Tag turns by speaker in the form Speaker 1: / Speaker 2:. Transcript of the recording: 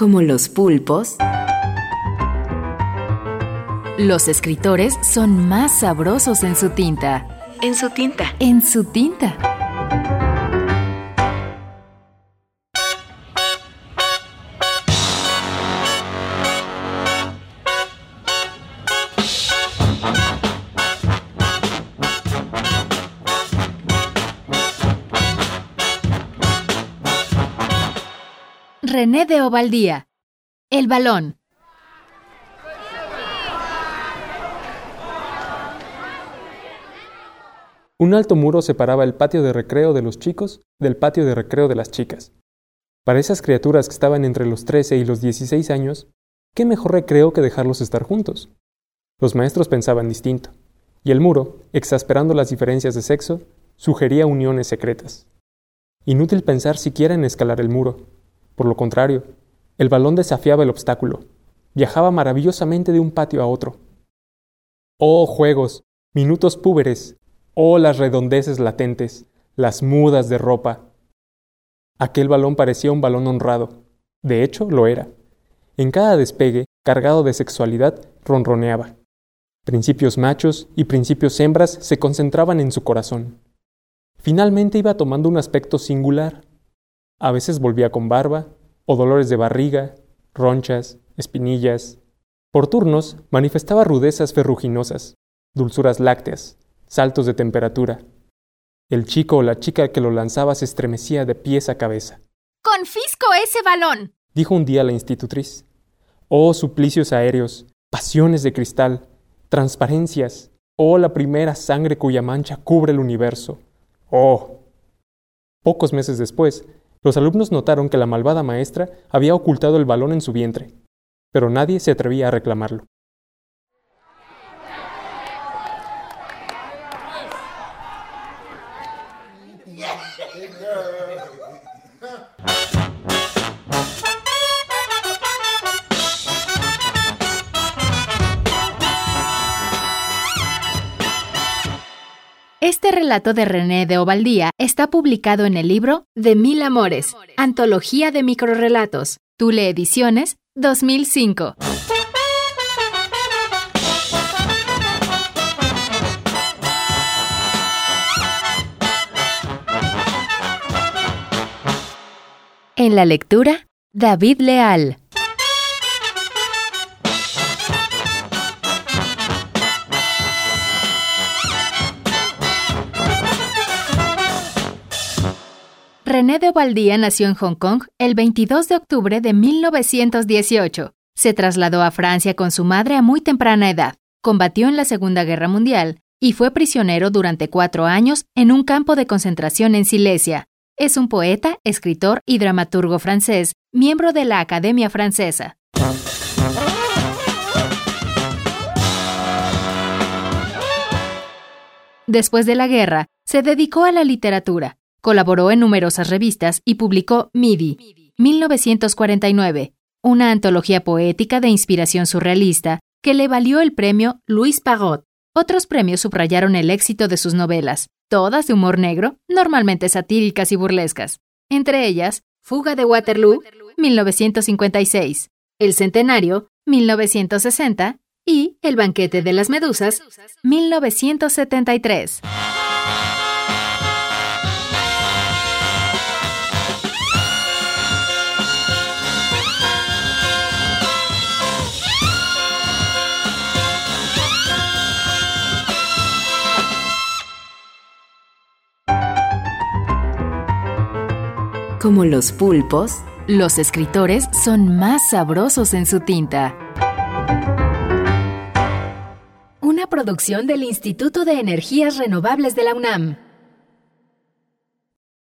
Speaker 1: Como los pulpos, los escritores son más sabrosos en su tinta.
Speaker 2: En su tinta.
Speaker 1: En su tinta. René de Ovaldía. El balón.
Speaker 3: Un alto muro separaba el patio de recreo de los chicos del patio de recreo de las chicas. Para esas criaturas que estaban entre los 13 y los 16 años, ¿qué mejor recreo que dejarlos estar juntos? Los maestros pensaban distinto, y el muro, exasperando las diferencias de sexo, sugería uniones secretas. Inútil pensar siquiera en escalar el muro. Por lo contrario, el balón desafiaba el obstáculo, viajaba maravillosamente de un patio a otro. Oh juegos, minutos púberes, oh las redondeces latentes, las mudas de ropa. Aquel balón parecía un balón honrado. De hecho, lo era. En cada despegue, cargado de sexualidad, ronroneaba. Principios machos y principios hembras se concentraban en su corazón. Finalmente iba tomando un aspecto singular. A veces volvía con barba, o dolores de barriga, ronchas, espinillas. Por turnos manifestaba rudezas ferruginosas, dulzuras lácteas, saltos de temperatura. El chico o la chica que lo lanzaba se estremecía de pies a cabeza.
Speaker 4: ¡Confisco ese balón!
Speaker 3: Dijo un día la institutriz. Oh suplicios aéreos, pasiones de cristal, transparencias, oh la primera sangre cuya mancha cubre el universo. Oh. Pocos meses después, los alumnos notaron que la malvada maestra había ocultado el balón en su vientre, pero nadie se atrevía a reclamarlo.
Speaker 1: Este relato de René de Ovaldía está publicado en el libro De Mil Amores, Antología de Microrelatos, Tule Ediciones, 2005. En la lectura, David Leal. René de Ovaldía nació en Hong Kong el 22 de octubre de 1918. Se trasladó a Francia con su madre a muy temprana edad, combatió en la Segunda Guerra Mundial y fue prisionero durante cuatro años en un campo de concentración en Silesia. Es un poeta, escritor y dramaturgo francés, miembro de la Academia Francesa. Después de la guerra, se dedicó a la literatura. Colaboró en numerosas revistas y publicó MIDI, 1949, una antología poética de inspiración surrealista que le valió el premio Louis Parrot. Otros premios subrayaron el éxito de sus novelas, todas de humor negro, normalmente satíricas y burlescas. Entre ellas, Fuga de Waterloo, 1956, El Centenario, 1960 y El Banquete de las Medusas, 1973. Como los pulpos, los escritores son más sabrosos en su tinta. Una producción del Instituto de Energías Renovables de la UNAM.